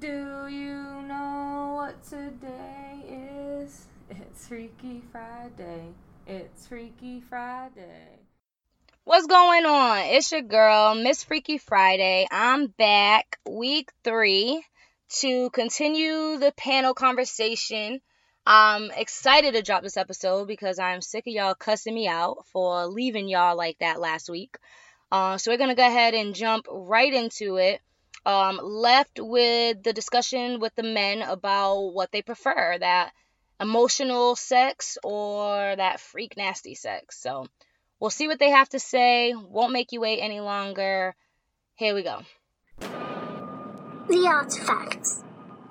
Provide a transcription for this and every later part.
Do you know what today is? It's Freaky Friday. It's Freaky Friday. What's going on? It's your girl, Miss Freaky Friday. I'm back week three to continue the panel conversation. I'm excited to drop this episode because I'm sick of y'all cussing me out for leaving y'all like that last week. Uh, so we're gonna go ahead and jump right into it. Um, left with the discussion with the men about what they prefer that emotional sex or that freak nasty sex. So we'll see what they have to say. Won't make you wait any longer. Here we go. The artifacts.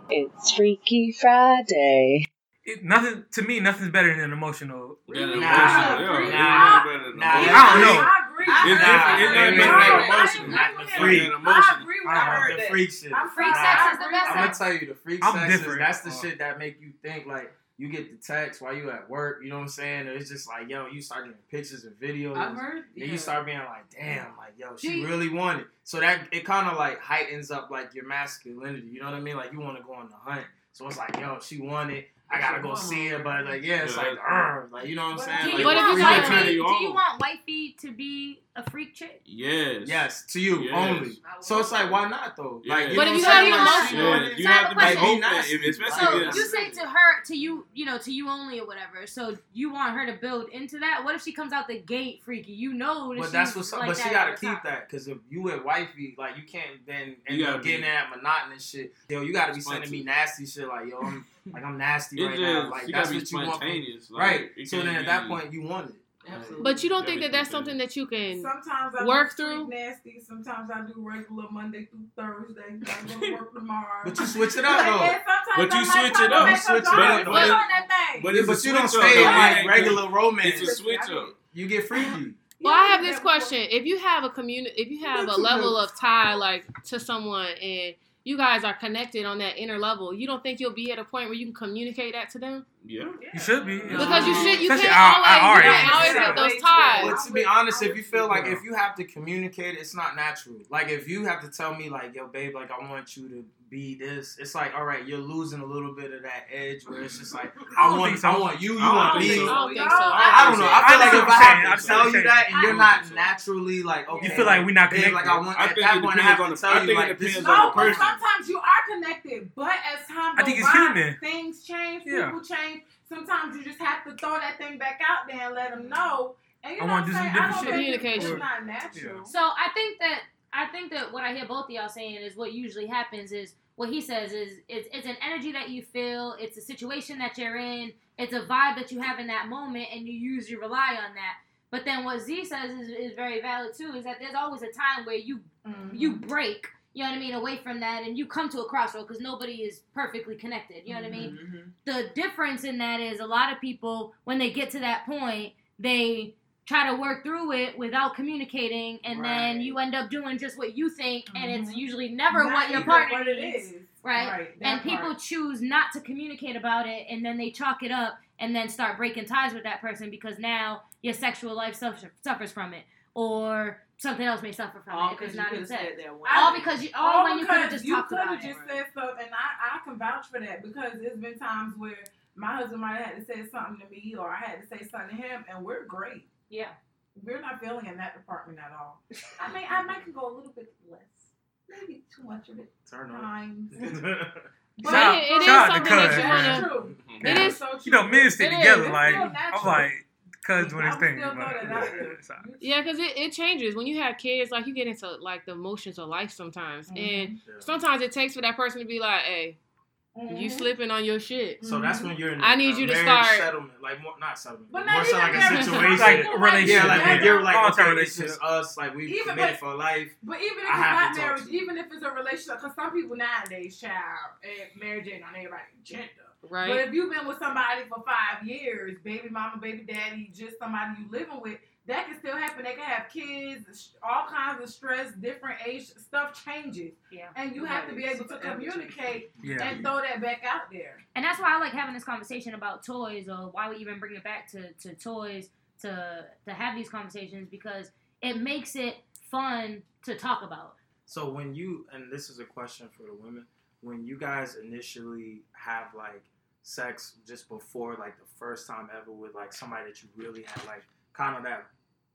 It's Freaky Friday. It, nothing to me. Nothing's better than emotional. Than emotional, Nah, yeah. nah, It's better than nah. I don't know. I agree. It's different. It's I not better than emotional. I It's agree. I agree with her. heard the freak shit. I'm Freak sex is the best I'm gonna tell you the freak sex is that's the Uh. shit that make you think like you get the text while you at work. You know what I'm saying? And it's just like yo, you start getting pictures and videos. I've heard. And you start being like, damn, like yo, she She- really wanted. So that it kind of like heightens up like your masculinity. You know what I mean? Like you want to go on the hunt. So it's like, yo, she wanted. I gotta go see her, but like, yeah, it's like, "Arr," like you know what I'm saying? do Do Like, you, if want you gotta wifey, turn do you want wifey to be a freak chick? Yes. yes, to you Yes. only. So it's like, why not though? Yeah. Like, But know if what you I'm have saying? emotional- Yeah, she you So have have to a be question. open, Nasty. if- especially So if you say to her, to you, you know, to you only or whatever. So you want her to build into that? What if she comes out the gate freaky? You know that But that's she's what's up. like but she gotta all keep time. that because if you with wifey, like you can't then end up getting that monotonous shit. Yo, you gotta be sending me nasty shit like yo, I'm like I'm nasty It right just, now. Like you that's gotta be what you want, from, spontaneous. Like, right? it So then at that point, you want it. Absolutely. But you don't think that that's something that you can Sometimes I work through? nasty. Sometimes I do regular Monday through Thursday. I go to work tomorrow. But you switch it up though. and But you switch it up. "Papa, You switch it up. dollars. But- that thing. But Yeah, but you don't switch stay in like regular romance. It's a switch up. You get freaky. Well, I have this question. If you have a community, if you have a level of tie like to someone and you guys are connected on that inner level, you don't think you'll be at a point where you can communicate that to them? Yeah. You should be. Because you should you Especially can't our- always our you can't always have those ties. But to be honest, if you feel like if you have to communicate, it's not natural. Like if you have to tell me like, yo, babe, like I want you to be this. It's like, all right, you're losing a little bit of that edge where it's just like, I I want, so. I want you, you I want me. so. I don't think so. I don't know. I feel I like if I have to. I tell you that and you're not I don't think so. naturally like, okay, You feel like we're not babe, like I want I at think that point I depends have on to tell you it like this is depends on No, the person. sometimes you are connected. But as time I goes think it's by, human. things change, Yeah. people change. Sometimes you just have to throw that thing back out there and let them know. And you I know wanna what do I'm some saying? I different don't shit. Communication. It's not natural. So I think that I think that what I hear both of y'all saying is what usually happens is what he says is it's, it's an energy that you feel, it's a situation that you're in, it's a vibe that you have in that moment, and you usually rely on that. But then what Z says is, is very valid too, is that there's always a time where you Mhm. you break, you know what I mean, away from that, and you come to a crossroad because nobody is perfectly connected. You know what I mean? Mhm. the difference in that is a lot of people when they get to that point they try to work through it without communicating and then you end up doing just what you think and it's Mhm. usually never Not what your partner what it needs is. right, that and people part. choose not to communicate about it and then they chalk it up and then start breaking ties with that person because now your sexual life suffer, suffers from it or something else may suffer from All it if it's because you not could in have sex said that one. all because you all, All when you could have because just you talked could about have it just said something, and I, I can vouch for that because there's been times where my husband might have had to say something to me, or I had to say something to him, and we're great. yeah We're not feeling in that department at all. I mean, I might can go a little bit less, maybe too much of it Turn on. times. But Shout- it, it is shout out to something that you wanna true. It That is- so true. You know, men stick It is. together. Like I'm like, cuz doing his I would thing. still throw but- that out there. Sorry. Yeah, because it, it changes when you have kids. Like you get into like the emotions of life sometimes, and Mhm. sometimes it takes for that person to be like, "Hey, you Mhm. slipping on your shit." So that's when you're in. I need a you to marriage start- settlement, like more not settlement, But more so like a situation. Like People relationship. yeah, like when you're like, Long-term okay, it's just us, like we Even committed if- for life. But even if I it's not marriage, even if it's a relationship, because some people nowadays, child, and marriage ain't on everybody's agenda. But if you've been with somebody for five years, baby mama, baby daddy, just somebody you living with, that can still happen. They can have kids, all kinds of stress, different age stuff changes, yeah and you have to be able to communicate Yeah. and throw that back out there. And that's why I like having this conversation about toys, or why we even bring it back to, to toys to to have these conversations because it makes it fun to talk about. So when you and this is a question for the women, when you guys initially have like sex just before like the first time ever with like somebody that you really had like kind of that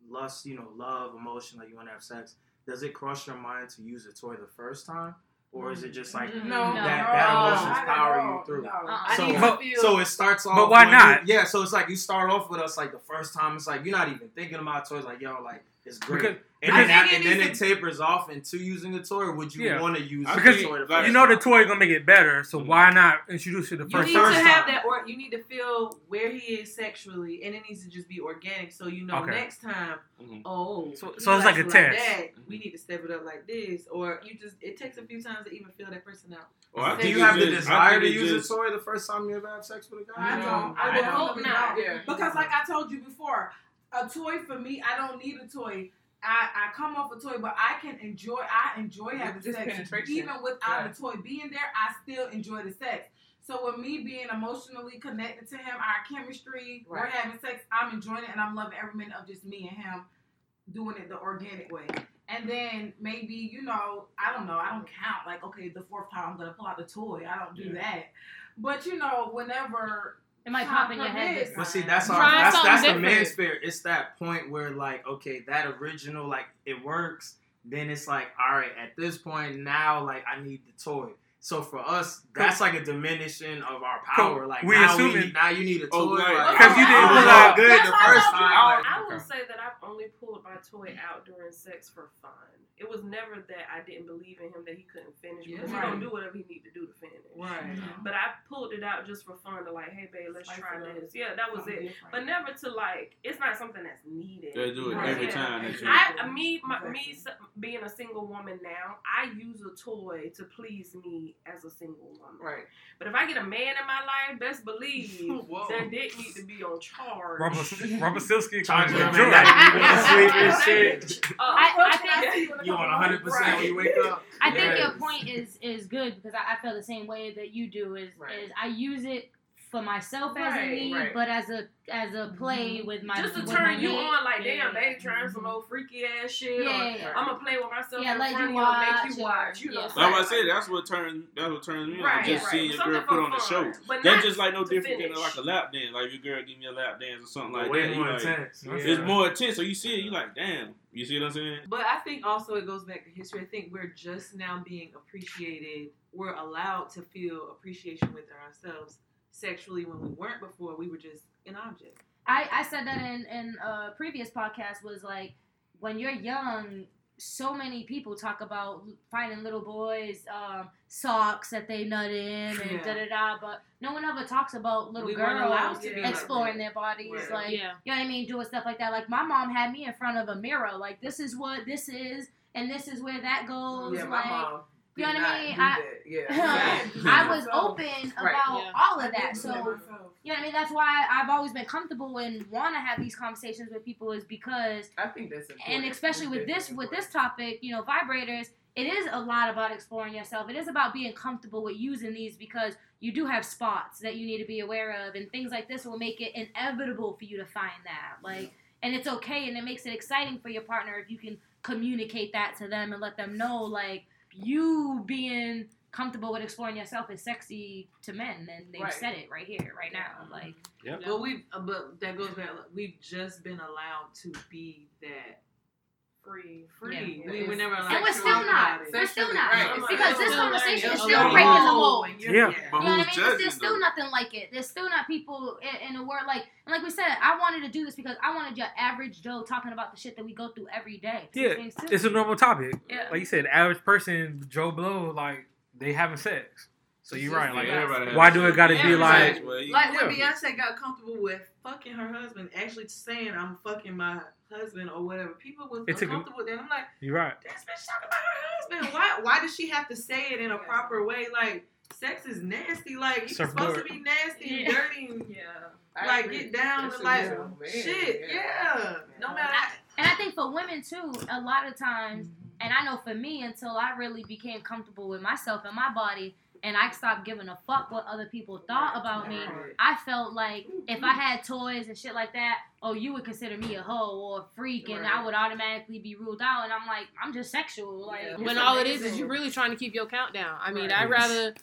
lust, you know, love, emotion, like you want to have sex, does it cross your mind to use a toy the first time? Or is it just like No, that, No. that emotions not at power you through? No. Uh-uh. So, But- so it starts off. But why when you- not? yeah, so it's like you start off with us like the first time. It's like you're not even thinking about toys. Like yo, like it's great. Because- and then, think it and then it tapers off into using a toy. Or would you Yeah. want to use I the toy the like- You know the time? toy gonna make it better, so Mhm. why not introduce it the You first need time? to first have time. that, or you need to feel where he is sexually, and it needs to just be organic, so you know Okay. next time. Mhm. Oh, So- so it's like likes a it test. that, we need to step it up like this, or you just. It takes a few times to even feel that person out. Well, Do you have the just- I desire to use just- a toy the first time you ever have sex with a guy? I don't. I I don't. hope not. Yeah. Because like I told you before, a toy for me, I don't need a toy. I, I come off a toy, but I can enjoy. I enjoy having sex, even without Right. the toy being there. I still enjoy the sex. So with me being emotionally connected to him, our chemistry, we're having sex. I'm enjoying it, and I'm loving every minute of just me and him doing it the organic way. And then maybe you know, I don't know. I don't count like okay, the fourth time I'm gonna pull out the toy. I don't do that. But you know, whenever It might time pop in your head. permits, this But see, that's our, Try that's something that's the man spirit. It's that point where like, okay, that original like it works. Then it's like, all right, at this point now, like I need the toy. So for us, that's like a diminishing of our power. Like we now, assuming- we, now you need a oh, toy. Oh, like, you didn't pull out- good the first told you. time. like, I will say that I've only pulled my toy out during sex for fun. It was never that I didn't believe in him that he couldn't finish because he Yeah. don't do whatever he need to do to finish. Right. Mm-hmm. But I pulled it out just for fun to like, hey babe, let's Spice try it up. this. Yeah, that was Something it. different. But never to like, it's not something that's needed. They do it Right. every Yeah. time. They do. I, me, my, me, Exactly. s- being a single woman now, I use a toy to please me as a single woman. Right. But if I get a man in my life, best believe that dick need to be on charge. Rubber, rubber Silky Charge comes with man joy. like you sleep and shit. Oh, I- I think- think You on 100 percent when you wake up. I think Yeah. your point is is good because I, I feel the same way that you do. Is Right. is I use it for myself as a need, right. but as a as a mm-hmm. play with my just to with my turn you mate. on, like, Yeah. damn, babe, trying some mm-hmm. old freaky ass shit. Yeah, or, yeah, yeah. I'm gonna play with myself Yeah, in let front you of you watch make you or- watch. You know, yeah. That's what I said. That's what turns. That's what turns me on. Right, Just right. seeing your girl put on the show. but That's just like no to different than like a lap dance. Like your girl give me a lap dance or something like Way that. You more like, intense. It's It's more intense. So you see it, you like, damn. You see what I'm saying? But I think also it goes back to history. I think we're just now being appreciated. We're allowed to feel appreciation with ourselves sexually when we weren't before. We were just an object. I, I said that in in a previous podcast was like when you're young so many people talk about finding little boys um, socks that they nut in and Yeah. da da da but no one ever talks about little We weren't allowed girls to be like exploring their bodies Right. like Yeah. you know what I mean doing stuff like that like my mom had me in front of a mirror like this is what this is and this is where that goes Yeah, my like mom. You know what I mean? I- Yeah. I was open about Yeah. all of that so do that myself. you know what I mean? That's why I've always been comfortable and want to have these conversations with people is because, I think that's important. and especially with this with this topic, you know, vibrators. It is a lot about exploring yourself. It is about being comfortable with using these because you do have spots that you need to be aware of, and things like this will make it inevitable for you to find that. Like, and it's okay, and it makes it exciting for your partner if you can communicate that to them and let them know, like, you being comfortable with exploring yourself is sexy to men, and they've Right. said it right here, right now. Like. But we, uh, but that goes back. We've just been allowed to be that free. free. Yeah. We were never allowed. And we're still not. about. We're still not. Right. Because this conversation is still breaking the mold. And Yeah. you're- But You know what I who's mean? judging There's still nothing like it. There's still not people in, in the world like and like we said, I wanted to do this because I wanted your average Joe talking about the shit that we go through every day. Yeah, It's a normal topic. Yeah. Like you said, average person, Joe Blow, like they having sex. So you're right. Like, Yeah, why do sex. it got to be Everybody. Like? Well, when Beyonce got comfortable with fucking her husband, actually saying I'm fucking my husband or whatever. People was It took a- uncomfortable with that. I'm like, You're right. this bitch talking about her husband. Why? Why does she have to say it in a proper way? Like, sex is nasty. Like, you're supposed to be nasty and dirty. And, Yeah. like, get down and like man. shit. Yeah. No matter. And I think for women too, a lot of times, and I know for me, until I really became comfortable with myself and my body, and I stopped giving a fuck what other people thought about me, I felt like if I had toys and shit like that, oh, you would consider me a hoe or a freak, and Right. I would automatically be ruled out. And I'm like, I'm just sexual. Like, Yeah. When all it is is you're really trying to keep your count down. I mean, Right. I'd rather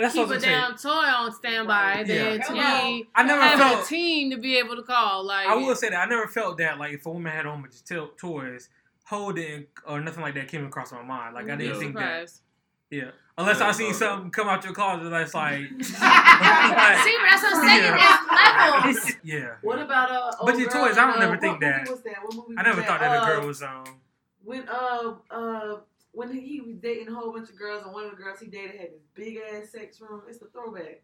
That's keep what a I'm saying. damn toy on standby Right. than Yeah. to Hello. be I never having felt- a team to be able to call. Like I will say that I never felt that like if a woman had on with toys, holding or nothing like that came across my mind. Like I didn't Yeah. think that. Surprised. Yeah. Unless Yeah, I seen okay. something come out your closet that's like. See, but that's what I'm saying. Yeah. There's levels. yeah. What about uh? But old your girl toys, I don't in, never uh, think what that. Movie was that? What movie I was never thought that a Uh, girl was um. when uh uh when he was dating a whole bunch of girls and one of the girls he dated had this big ass sex room. It's a throwback.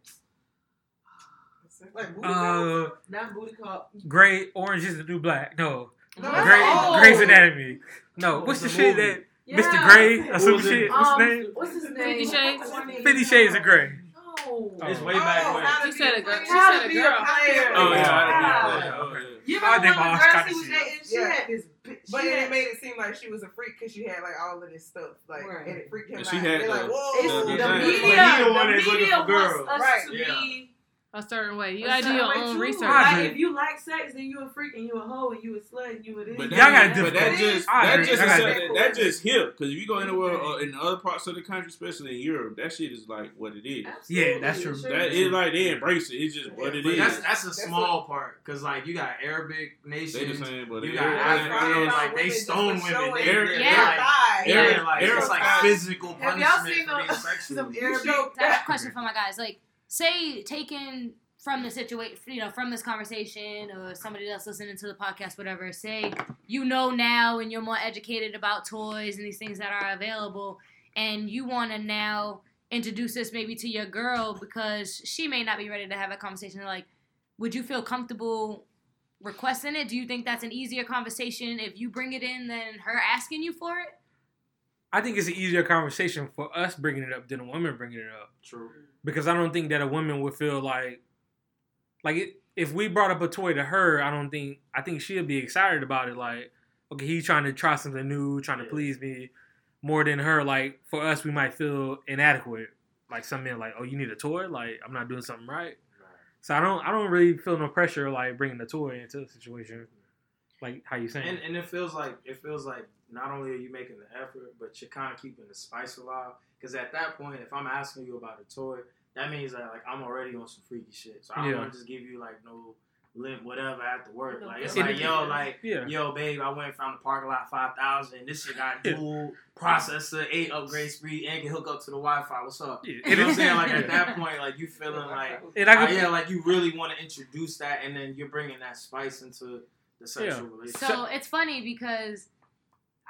Like booty call, Uh, not booty call. gray, orange is the new black. No. No. Gray, Oh. Grey's Anatomy. No. What's the the shit that Yeah. Mr. Gray or What some was it? shit? What's Um, his name? What's his name? Fifty Shades? What's his name? Fifty Shades of Grey. No. It's Oh. way back Oh, when. how to She be said a a girl. player. She How said to a be girl. player. Oh yeah, Wow. I did. Oh, yeah. You I remember think one my of the girls Scotty he was shit. dating? She Yeah. had this. bi- But she then had- it made it seem like she was a freak because she had like all of this stuff, like, Right. and it freaked him And out. she had They're like, the- whoa, It's the- the, the thing. media. But he the one the that's looking media for girls. wants us Right. to Yeah. be A certain way. You a gotta do your own too. research. Like if you like sex, then you a freak and you a hoe and you a slut and you a this. But Y'all that, got but that different- just I that just I got that just hip because if you go anywhere uh, in other parts of the country, especially in Europe, that shit is like what it is. Yeah, that's true. Sure That is. is like they embrace it. It's just what it But is. that's that's a That's small part because like you got Arabic they nations, the same, but you got everybody- African, African like they stone women. They, their- they're, Yeah. they're like, thigh. Yeah. they're like it's like physical Have y'all punishment seen for being sexual. some Arabic? a question for my guys. Like, say taken from the situation, you know, from this conversation, or somebody else listening to the podcast, whatever. Say you know now, and you're more educated about toys and these things that are available, and you want to now introduce this maybe to your girl because she may not be ready to have a conversation. Like, would you feel comfortable? Requesting it? Do you think that's an easier conversation if you bring it in than her asking you for it? I think it's an easier conversation for us bringing it up than a woman bringing it up. True. because I don't think that a woman would feel like like it, if we brought up a toy to her, I don't think I think she'll be excited about it. Like, okay, he's trying to try something new, trying to Yeah. please me more than her. Like for us, we might feel inadequate. Like some men, like, oh, you need a toy. Like I'm not doing something right. So I don't I don't really feel no pressure like bringing the toy into the situation. Like how you saying? And and it feels like it feels like not only are you making the effort, but you're kind of keeping the spice alive. Because at that point, if I'm asking you about a toy, that means that like I'm already on some freaky shit. So I don't Yeah. want to just give you like no limp whatever after work. Like it's like yo, like yeah. yo, babe, I went from the parking lot five thousand. This shit got dual processor, eight upgrade speed, and can hook up to the Wi-Fi. What's up? Yeah. You know what I'm saying? Like at that point, like you feeling like And I uh, could, yeah, like you really want to introduce that, and then you're bringing that spice into the sexual relationship. So it's funny because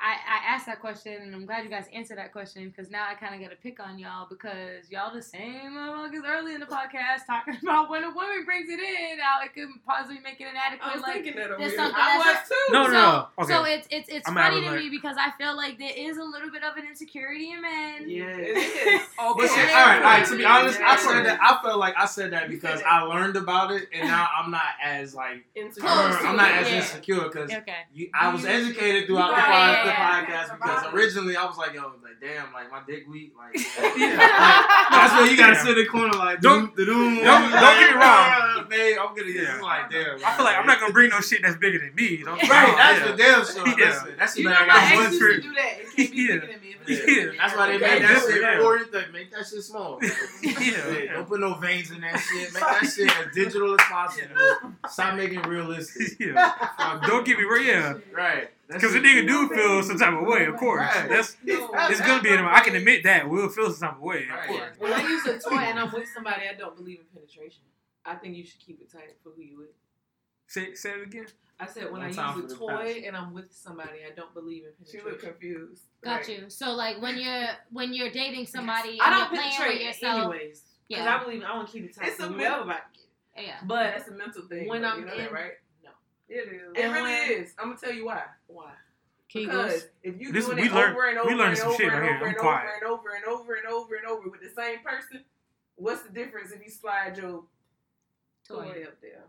I, I asked that question and I'm glad you guys answered that question because now I kind of got to pick on y'all because y'all the same motherfuckers early in the podcast talking about when a woman brings it in, how it could possibly make it inadequate. I was like, thinking that over there's something I that's was too. no, no, so, no. Okay. so it's it's it's I'm funny having, to me because I feel like there is a little bit of an insecurity in men. Yeah. It is. Oh, But see, all Yeah. right, all right. To be honest, I said that. I felt like I said that because I learned about it, and now I'm not as like insecure. I'm not as yeah. insecure because Okay. you, I was educated throughout the, Right, pod, the yeah. podcast because originally I was like, yo, like damn, like my dick weak, like Yeah. that's where you gotta Yeah. sit in the corner like Don't- don't don't don't get me wrong. babe. I'm gonna Yeah. yeah. like damn. I feel like I'm not gonna bring no shit that's bigger than me. Don't Right, that's yeah. the damn sure. Yeah. Listen, that's the You thing know I got one used trick. do that. It can't be Yeah. bigger than me. Yeah. bigger than me, That's why they okay. made that Yeah. shit Yeah. oriented. Make that shit small. Yeah. Hey, don't put no veins in that shit. Make that shit as digital as possible. Stop making it realistic. yeah. Don't get me wrong, yeah. Right. That's Because the nigga do feel some type of way, of course. Right. That's No. it's gonna be in him. I can admit that. We'll feel some type of way, of course. When I use a toy and I'm with somebody, I don't believe in penetration. I think you should keep it tight for who you with. Say, say it again. I said when One I use a toy and I'm with somebody, I don't believe in She penetration. looked confused. Got you. So like when you're when you're dating somebody, I and don't you're playing with penetrate yourself. anyways. Because Yeah. I believe I want to keep it tight It's a whoever myth. Yeah. But That's a mental thing. when though, I'm you know in, that, right? No, It is. It really is. I'm gonna tell you why. why? Kegels. Because if you This- doing we it learn- over and we over learned and some over shit and right here. over I'm and quiet. over and over and over and over and over with the same person, what's the difference if you slide your Toy. toy up there?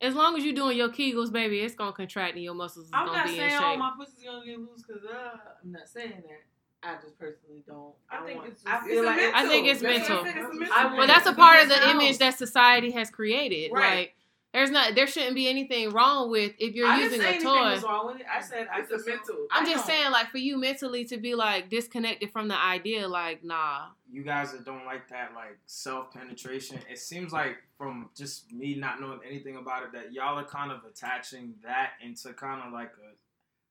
As long as you're doing your Kegels, baby, it's gonna contract and your muscles is I'm gonna not be in saying shape. all my pussy's gonna get loose because uh, I'm not saying that. I just personally don't. I I, think want, it's I feel it's like mental. I think it's That's mental. said, it's mental I thing. well, that's a part of the image that society has created. Right. Like There's not. There shouldn't be anything wrong with if you're I using didn't say a anything toy. was wrong with it. I said I It's a feel mental. I'm I just saying, like, for you mentally to be like disconnected from the idea, like, nah. you guys that don't like that like self penetration, it seems like from just me not knowing anything about it that y'all are kind of attaching that into kind of like a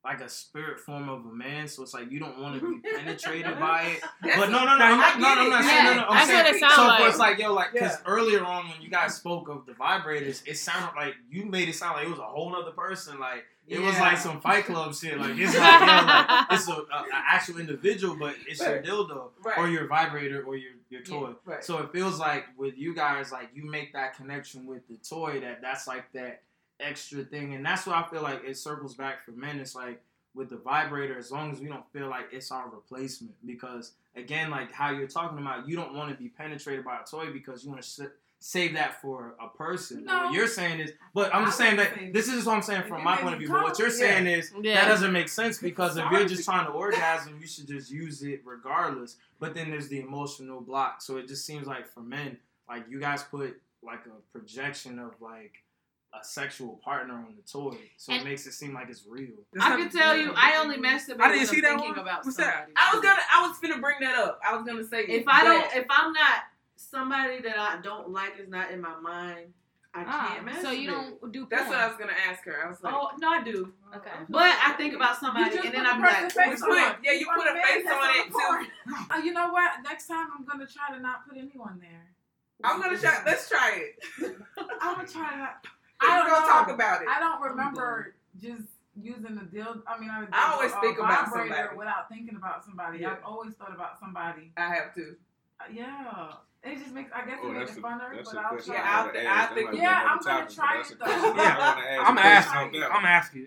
like a spirit form of a man. So it's like you don't want to be penetrated by it. That's But no, no, no, I I'm not, no, no, I'm not saying no, no. I'm That's saying what it sounds so like. it's like yo, like because Yeah. earlier on when you guys spoke of the vibrators, it sounded like you made it sound like it was a whole other person. Like it was like some Fight Club shit. Like it's like, yo, like it's a, a, a actual individual, but it's your dildo Right. or your vibrator or your your Yeah, toy. right. So it feels like with you guys, like you make that connection with the toy that that's like that extra thing, and that's why I feel like it circles back for men. It's like with the vibrator, as long as we don't feel like it's our replacement, because again, like how you're talking about, you don't want to be penetrated by a toy because you want to save that for a person. No. What you're saying is, but I'm I just saying that say- this is what I'm saying from my point of me view. But what you're come, saying is Yeah. that doesn't make sense because if you're just trying to orgasm, you should just use it regardless. But then there's the emotional block. So it just seems like for men, like you guys put like a projection of like a sexual partner on the toy, so it makes it seem like it's real. I can tell you, I only masturbate I didn't see that one. about What's somebody. that? I was gonna. I was finna bring that up. I was gonna say If I don't, if I'm not somebody that I don't like is not in my mind, I Ah, can't masturbate. so you don't do. That's what I was gonna ask her. I was like, Oh no, I do. Okay. But I think about somebody and then I'm like, person's face put, on. yeah, you put a face that's on it porn. too. Uh, you know what? Next time I'm gonna try to not put anyone there. I'm gonna try. Let's try it. I'm gonna try to. I I don't don't know. talk about it. I don't remember just using the deal. I mean, I, I always a think about somebody. without thinking about somebody. Yeah. I've always thought about somebody. I have to. Uh, yeah, it just makes. I guess Oh, it makes that's it a- funner. but a I'll try. Yeah, I'll th- I'll think might Yeah, I'm gonna try but it, that's a though. question Yeah. I wanna ask I'm asking. I'm asking.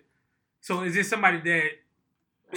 So is this somebody that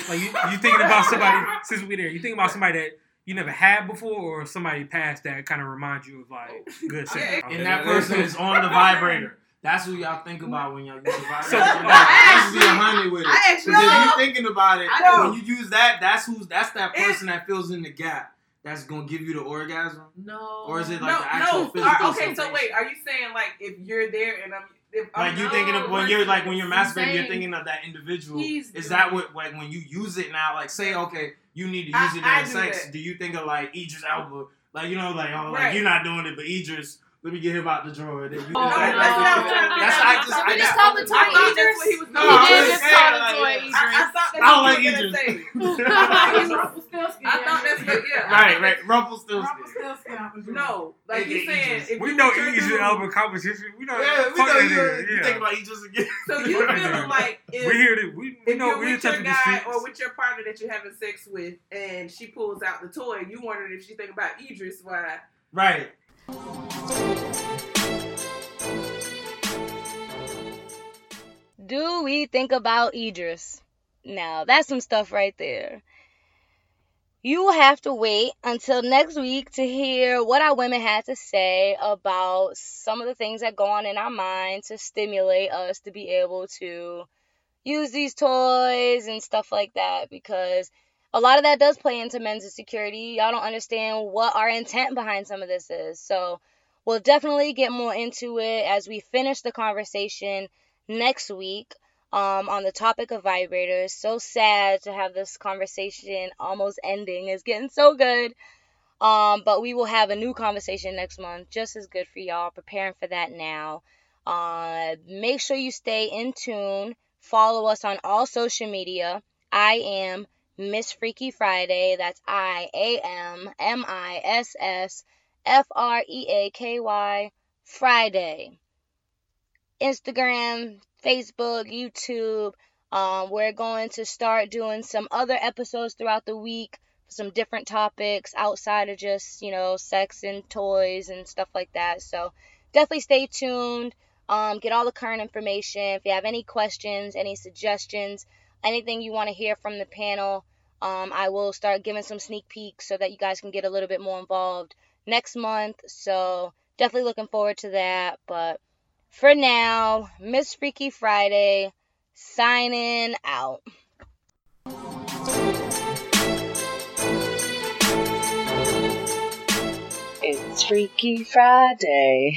like you you thinking about somebody since we there? You thinking about somebody that you never had before, or somebody past that kind of reminds you of like good sex? Yeah, And that person is on the vibrator. That's who y'all think about when y'all use the vibrator. So- Let's be a hundred with it. I 'Cause actually if you're thinking about it, when you use that, that's who's that's that It- person that fills in the gap. That's gonna give you the orgasm, no. or is it No, like the actual no. physical? Are- okay, so wait. Are you saying like if you're there and I'm if I'm Like you not- thinking of when you're like when you're I'm masturbating, you're thinking of that individual. he's Is that what like when you use it now? Like say okay, you need to I- use it I during do sex. that. Do you think of like Idris Elba? Like you know, like oh, like you're not doing it, but Idris, let me get him out the drawer. And then you Oh, that. no. that's what I was trying to That's figure I just So I just got. called the I toy thought that's Idris. what he was No, He did was just saying, call the toy yeah. Idris. I, I thought that's I don't what like you were gonna Idris. say. I thought that's what. Yeah. right, right. Rumpelstiltskin. Rumpelstiltskin out the drawer. No, like Nigga, you saying, We know put your Idris dude- Elba competition. We know. Yeah, we know that you. nigga, You think about Idris again. So you feeling like if, we hear it. We, we know you're we're with your guy or with your partner that you're having sex with, and she pulls out the toy, you wondering if she think about Idris? Why? Right. Do we think about Idris? Now, that's some stuff right there. You will have to wait until next week to hear what our women had to say about some of the things that go on in our mind to stimulate us to be able to use these toys and stuff like that because a lot of that does play into men's insecurity. Y'all don't understand what our intent behind some of this is. So, we'll definitely get more into it as we finish the conversation next week um, on the topic of vibrators. So sad to have this conversation almost ending. It's getting so good. Um, but we will have a new conversation next month, just as good for y'all. Preparing for that now. Uh, make sure you stay in tune. Follow us on all social media. I am Miss Freaky Friday. That's I A M M I S S F R E A K Y Friday. Instagram, Facebook, YouTube. Um, we're going to start doing some other episodes throughout the week, some different topics outside of just, you know, sex and toys and stuff like that. So definitely stay tuned. Um, get all the current information. If you have any questions, any suggestions, anything you want to hear from the panel, um, I will start giving some sneak peeks so that you guys can get a little bit more involved next month. So definitely looking forward to that. But for now, Miss Freaky Friday signing out. It's Freaky Friday.